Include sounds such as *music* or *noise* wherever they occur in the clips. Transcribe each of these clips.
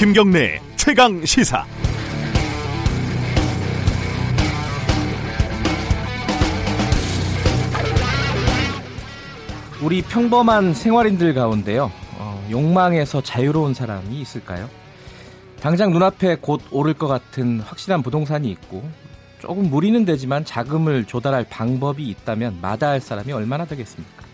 김경래 최강 시사. 우리 평범한 생활인들 가운데요. 어, 욕망에서 자유로운 사람이 있을까요? 당장 눈앞에 곧 오를 것 같은 확실한 부동산이 있고 조금 무리는 되지만 자금을 조달할 방법이 있다면 마다할 사람이 얼마나 되겠습니까?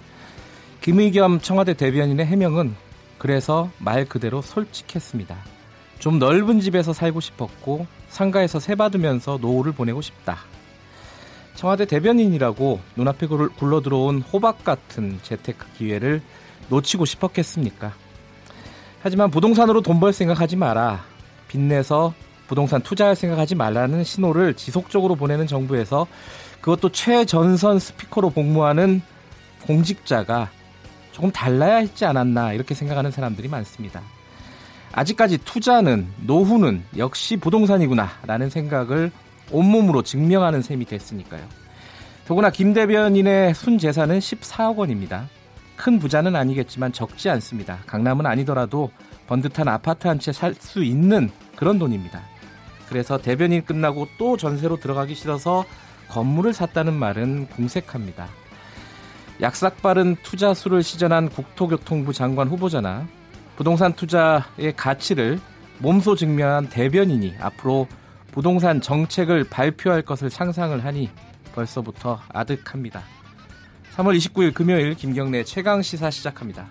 김의겸 청와대 대변인의 해명은 그래서 말 그대로 솔직했습니다. 좀 넓은 집에서 살고 싶었고 상가에서 세 받으면서 노후를 보내고 싶다. 청와대 대변인이라고 눈앞에 굴러 들어온 호박 같은 재테크 기회를 놓치고 싶었겠습니까? 하지만 부동산으로 돈 벌 생각하지 마라. 빚내서 부동산 투자할 생각하지 말라는 신호를 지속적으로 보내는 정부에서 그것도 최전선 스피커로 복무하는 공직자가 조금 달라야 했지 않았나 이렇게 생각하는 사람들이 많습니다. 아직까지 투자는 노후는 역시 부동산이구나라는 생각을 온몸으로 증명하는 셈이 됐으니까요. 더구나 김 대변인의 순 재산은 14억 원입니다. 큰 부자는 아니겠지만 적지 않습니다. 강남은 아니더라도 번듯한 아파트 한 채 살 수 있는 그런 돈입니다. 그래서 대변인 끝나고 또 전세로 들어가기 싫어서 건물을 샀다는 말은 궁색합니다. 약삭빠른 투자수를 시전한 국토교통부 장관 후보자나 부동산 투자의 가치를 몸소 증명한 대변인이 앞으로 부동산 정책을 발표할 것을 상상을 하니 벌써부터 아득합니다. 3월 29일 금요일 김경래 최강 시사 시작합니다.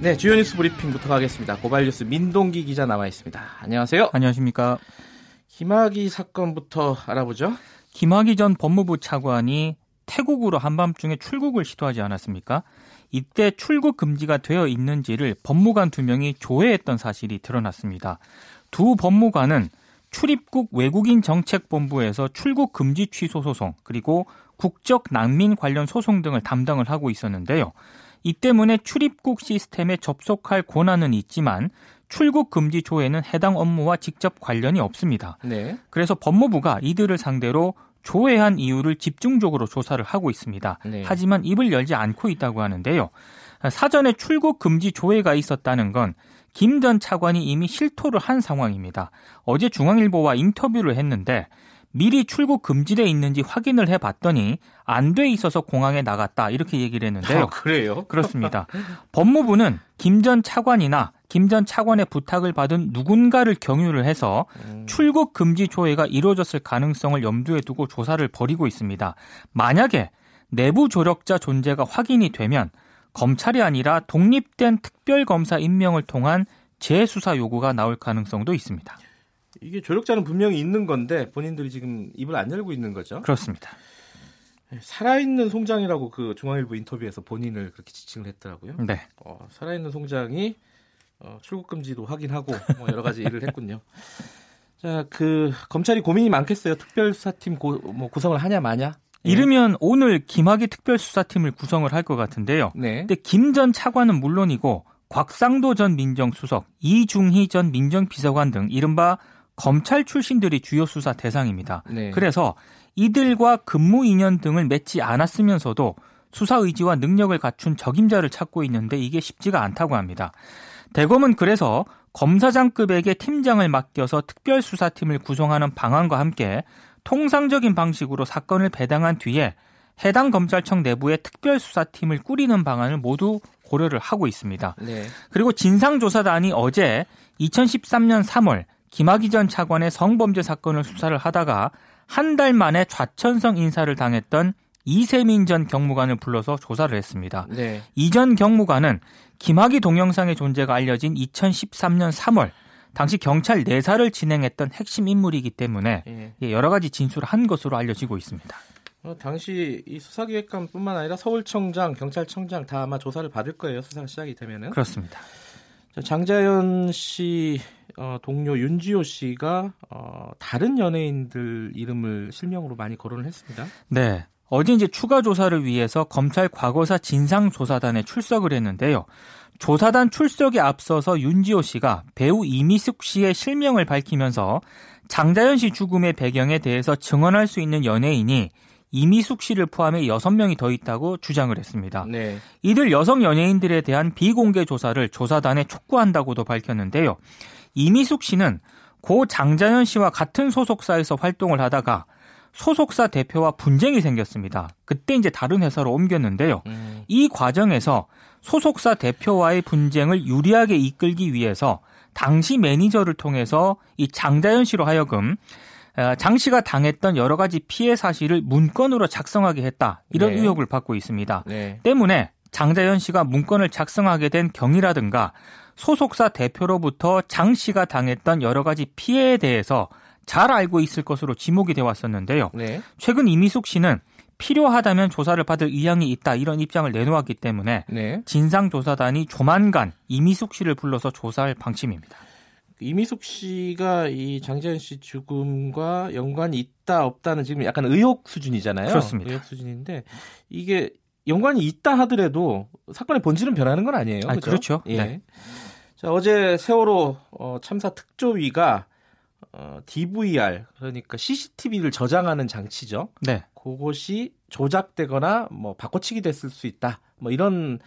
네, 주요 뉴스 브리핑부터 가겠습니다. 고발 뉴스 민동기 기자 나와 있습니다. 안녕하세요. 안녕하십니까. 김학의 사건부터 알아보죠. 김학의 전 법무부 차관이 태국으로 한밤중에 출국을 시도하지 않았습니까? 이때 출국 금지가 되어 있는지를 법무관 두 명이 조회했던 사실이 드러났습니다. 두 법무관은 출입국 외국인 정책본부에서 출국 금지 취소 소송 그리고 국적 난민 관련 소송 등을 담당을 하고 있었는데요. 이 때문에 출입국 시스템에 접속할 권한은 있지만 출국 금지 조회는 해당 업무와 직접 관련이 없습니다. 네. 그래서 법무부가 이들을 상대로 조회한 이유를 집중적으로 조사를 하고 있습니다. 네. 하지만 입을 열지 않고 있다고 하는데요. 사전에 출국 금지 조회가 있었다는 건 김 전 차관이 이미 실토를 한 상황입니다. 어제 중앙일보와 인터뷰를 했는데 미리 출국 금지돼 있는지 확인을 해봤더니 안 돼 있어서 공항에 나갔다 이렇게 얘기를 했는데요. 아, 그래요? *laughs* 그렇습니다. 법무부는 김 전 차관이나 김 전 차관의 부탁을 받은 누군가를 경유를 해서 음. 출국 금지 조회가 이루어졌을 가능성을 염두에 두고 조사를 벌이고 있습니다. 만약에 내부 조력자 존재가 확인이 되면 검찰이 아니라 독립된 특별검사 임명을 통한 재수사 요구가 나올 가능성도 있습니다. 이게 조력자는 분명히 있는 건데 본인들이 지금 입을 안 열고 있는 거죠. 그렇습니다. 네, 살아있는 송장이라고 그 중앙일보 인터뷰에서 본인을 그렇게 지칭을 했더라고요. 네. 어, 살아있는 송장이 어, 출국 금지도 확인하고 뭐 여러 가지 일을 했군요. *laughs* 자, 그 검찰이 고민이 많겠어요. 특별수사팀 고, 뭐 구성을 하냐 마냐. 예. 이르면 오늘 김학의 특별수사팀을 구성을 할 것 같은데요. 네. 근데 김 전 차관은 물론이고 곽상도 전 민정수석, 이중희 전 민정비서관 등 이른바 검찰 출신들이 주요 수사 대상입니다. 네. 그래서 이들과 근무 인연 등을 맺지 않았으면서도 수사 의지와 능력을 갖춘 적임자를 찾고 있는데 이게 쉽지가 않다고 합니다. 대검은 그래서 검사장급에게 팀장을 맡겨서 특별수사팀을 구성하는 방안과 함께 통상적인 방식으로 사건을 배당한 뒤에 해당 검찰청 내부에 특별수사팀을 꾸리는 방안을 모두 고려를 하고 있습니다. 네. 그리고 진상조사단이 어제 2013년 3월 김학의 전 차관의 성범죄 사건을 수사를 하다가 한 달 만에 좌천성 인사를 당했던 이세민 전 경무관을 불러서 조사를 했습니다. 네. 이전 경무관은 김학의 동영상의 존재가 알려진 2013년 3월 당시 경찰 내사를 진행했던 핵심 인물이기 때문에 예. 여러 가지 진술을 한 것으로 알려지고 있습니다. 어, 당시 이 수사기획관뿐만 아니라 서울청장, 경찰청장 다 아마 조사를 받을 거예요. 수사가 시작이 되면은. 그렇습니다. 장자연 씨 어, 동료 윤지호 씨가 어, 다른 연예인들 이름을 실명으로 많이 거론을 했습니다. 네. 어제 이제 추가 조사를 위해서 검찰 과거사 진상조사단에 출석을 했는데요. 조사단 출석에 앞서서 윤지호 씨가 배우 이미숙 씨의 실명을 밝히면서 장자연 씨 죽음의 배경에 대해서 증언할 수 있는 연예인이 이미숙 씨를 포함해 6명이 더 있다고 주장을 했습니다. 네. 이들 여성 연예인들에 대한 비공개 조사를 조사단에 촉구한다고도 밝혔는데요. 이미숙 씨는 고 장자연 씨와 같은 소속사에서 활동을 하다가 소속사 대표와 분쟁이 생겼습니다. 그때 이제 다른 회사로 옮겼는데요. 음. 이 과정에서 소속사 대표와의 분쟁을 유리하게 이끌기 위해서 당시 매니저를 통해서 이 장자연 씨로 하여금 어, 장 씨가 당했던 여러 가지 피해 사실을 문건으로 작성하게 했다. 이런 네. 의혹을 받고 있습니다. 네. 때문에 장자연 씨가 문건을 작성하게 된 경위라든가 소속사 대표로부터 장 씨가 당했던 여러 가지 피해에 대해서 잘 알고 있을 것으로 지목이 되어 왔었는데요. 네. 최근 이미숙 씨는 필요하다면 조사를 받을 의향이 있다 이런 입장을 내놓았기 때문에 네. 진상조사단이 조만간 이미숙 씨를 불러서 조사할 방침입니다. 이미숙 씨가 이 장재현 씨 죽음과 연관이 있다 없다는 지금 약간 의혹 수준이잖아요. 그렇습니다. 의혹 수준인데 이게 연관이 있다 하더라도 사건의 본질은 변하는 건 아니에요. 아, 그렇죠. 예. 네. 자, 어제 세월호 어, 참사 특조위가 어, DVR 그러니까 CCTV를 저장하는 장치죠. 네. 그것이 조작되거나 뭐 바꿔치기 됐을 수 있다. 뭐 이런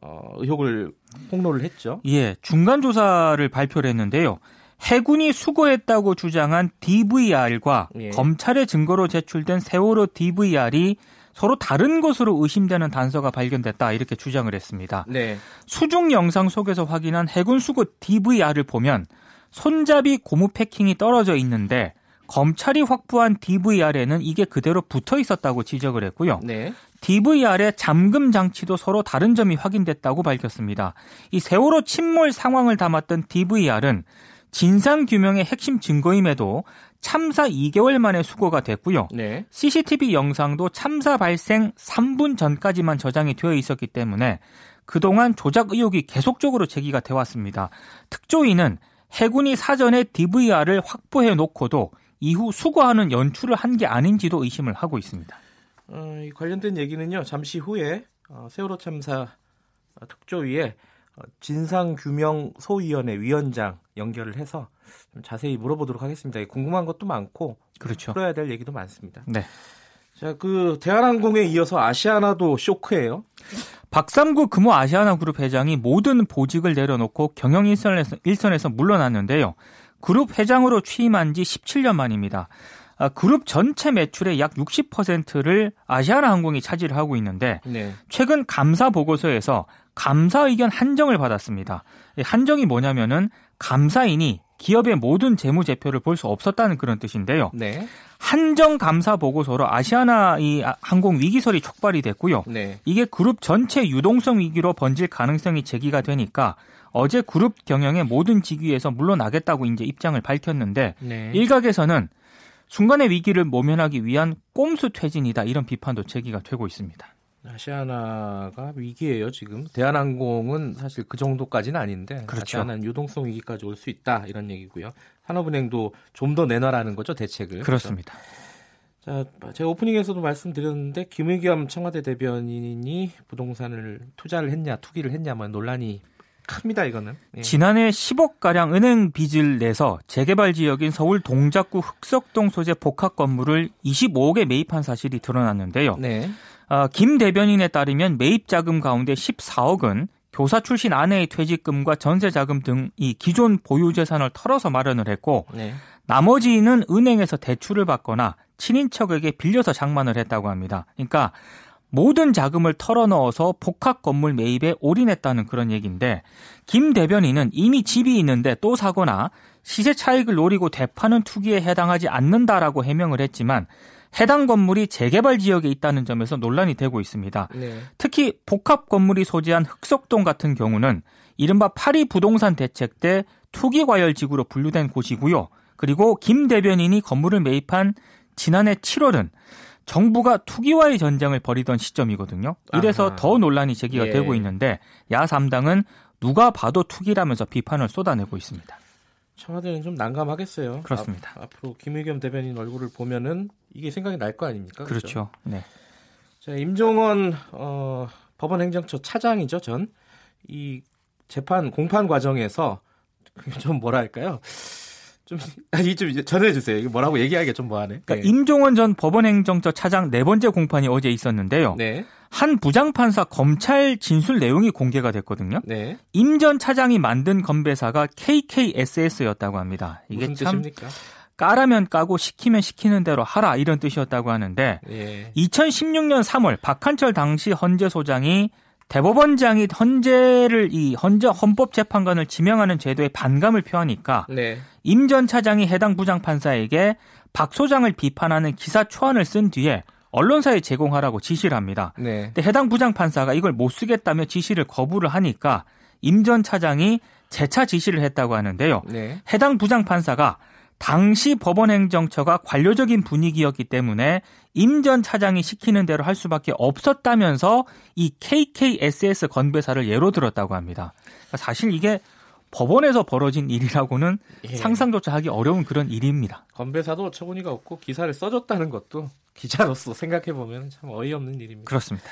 어, 의혹을 폭로를 했죠. 예, 중간 조사를 발표를 했는데요. 해군이 수거했다고 주장한 DVR과 예. 검찰의 증거로 제출된 세월호 DVR이 서로 다른 것으로 의심되는 단서가 발견됐다 이렇게 주장을 했습니다. 네. 수중 영상 속에서 확인한 해군 수거 DVR을 보면 손잡이 고무 패킹이 떨어져 있는데 검찰이 확보한 DVR에는 이게 그대로 붙어 있었다고 지적을 했고요. 네. DVR의 잠금 장치도 서로 다른 점이 확인됐다고 밝혔습니다. 이 세월호 침몰 상황을 담았던 DVR은 진상 규명의 핵심 증거임에도 참사 2개월 만에 수거가 됐고요. 네. CCTV 영상도 참사 발생 3분 전까지만 저장이 되어 있었기 때문에 그동안 조작 의혹이 계속적으로 제기가 돼 왔습니다. 특조위는 해군이 사전에 DVR을 확보해 놓고도 이후 수거하는 연출을 한 게 아닌지도 의심을 하고 있습니다. 어, 이 관련된 얘기는요. 잠시 후에 어, 세월호 참사 특조위에 어, 진상규명소위원회 위원장 연결을 해서 좀 자세히 물어보도록 하겠습니다. 궁금한 것도 많고 그렇죠. 풀어야 될 얘기도 많습니다. 네. 자, 그 대한항공에 이어서 아시아나도 쇼크예요. 박삼구 금호 아시아나 그룹 회장이 모든 보직을 내려놓고 경영 일선에서, 일선에서 물러났는데요. 그룹 회장으로 취임한 지 17년 만입니다. 아, 그룹 전체 매출의 약 60%를 아시아나 항공이 차지를 하고 있는데 네. 최근 감사 보고서에서 감사 의견 한정을 받았습니다. 한정이 뭐냐면은 감사인이 기업의 모든 재무 제표를 볼 수 없었다는 그런 뜻인데요. 네. 한정 감사 보고서로 아시아나 이 항공 위기설이 촉발이 됐고요. 네. 이게 그룹 전체 유동성 위기로 번질 가능성이 제기가 되니까 어제 그룹 경영의 모든 직위에서 물러나겠다고 이제 입장을 밝혔는데 네. 일각에서는 순간의 위기를 모면하기 위한 꼼수 퇴진이다 이런 비판도 제기가 되고 있습니다. 아시아나가 위기예요 지금. 대한항공은 사실 그 정도까지는 아닌데 그렇죠. 아시아나는 유동성 위기까지 올 수 있다 이런 얘기고요. 산업은행도 좀 더 내놔라는 거죠 대책을. 그렇습니다. 그렇죠? 자, 제가 오프닝에서도 말씀드렸는데 김의겸 청와대 대변인이 부동산을 투자를 했냐 투기를 했냐 뭐 논란이 큽니다 이거는. 예. 지난해 10억 가량 은행 빚을 내서 재개발 지역인 서울 동작구 흑석동 소재 복합 건물을 25억에 매입한 사실이 드러났는데요. 네. 어, 김 대변인에 따르면 매입 자금 가운데 14억은 교사 출신 아내의 퇴직금과 전세 자금 등 이 기존 보유 재산을 털어서 마련을 했고 네. 나머지는 은행에서 대출을 받거나 친인척에게 빌려서 장만을 했다고 합니다. 그러니까 모든 자금을 털어넣어서 복합 건물 매입에 올인했다는 그런 얘기인데 김 대변인은 이미 집이 있는데 또 사거나 시세 차익을 노리고 대파는 투기에 해당하지 않는다라고 해명을 했지만 해당 건물이 재개발 지역에 있다는 점에서 논란이 되고 있습니다. 네. 특히 복합 건물이 소재한 흑석동 같은 경우는 이른바 파리 부동산 대책 때 투기 과열 지구로 분류된 곳이고요. 그리고 김 대변인이 건물을 매입한 지난해 7월은 정부가 투기와의 전쟁을 벌이던 시점이거든요. 이래서 아하. 더 논란이 제기가 예. 되고 있는데 야 3당은 누가 봐도 투기라면서 비판을 쏟아내고 있습니다. 청와대는 좀 난감하겠어요. 그렇습니다. 앞, 으로 김의겸 대변인 얼굴을 보면은 이게 생각이 날 거 아닙니까? 그렇죠. 그렇죠. 네. 자, 임종원 어, 법원행정처 차장이죠, 전. 이 재판 공판 과정에서 *laughs* 좀 뭐랄까요? 좀, *laughs* 아니, 좀 전해주세요. 이거 뭐라고 얘기하기가 좀 뭐하네. 그러니까 네. 임종원 전 법원행정처 차장 네 번째 공판이 어제 있었는데요. 네. 한 부장판사 검찰 진술 내용이 공개가 됐거든요. 네. 임 전 차장이 만든 건배사가 KKSS였다고 합니다. 이게 무슨 참 뜻입니까? 까라면 까고 시키면 시키는 대로 하라 이런 뜻이었다고 하는데 예. 2016년 3월 박한철 당시 헌재 소장이 대법원장이 헌재를 이 헌재 헌법재판관을 지명하는 제도에 반감을 표하니까 네. 임전 차장이 해당 부장 판사에게 박 소장을 비판하는 기사 초안을 쓴 뒤에 언론사에 제공하라고 지시를 합니다. 네. 근데 해당 부장 판사가 이걸 못 쓰겠다며 지시를 거부를 하니까 임 전 차장이 재차 지시를 했다고 하는데요. 네. 해당 부장 판사가 당시 법원 행정처가 관료적인 분위기였기 때문에 임 전 차장이 시키는 대로 할 수밖에 없었다면서 이 KKSS 건배사를 예로 들었다고 합니다. 그러니까 사실 이게 법원에서 벌어진 일이라고는 예. 상상조차 하기 어려운 그런 일입니다. 건배사도 어처구니가 없고 기사를 써줬다는 것도 기자로서 생각해보면 참 어이없는 일입니다. 그렇습니다.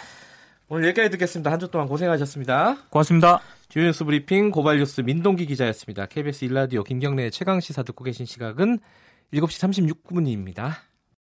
오늘 여기까지 듣겠습니다. 한 주 동안 고생하셨습니다. 고맙습니다. 주뉴스 브리핑 고발뉴스 민동기 기자였습니다. KBS 일라디오 김경래의 최강 시사 듣고 계신 시각은 7시 36분입니다.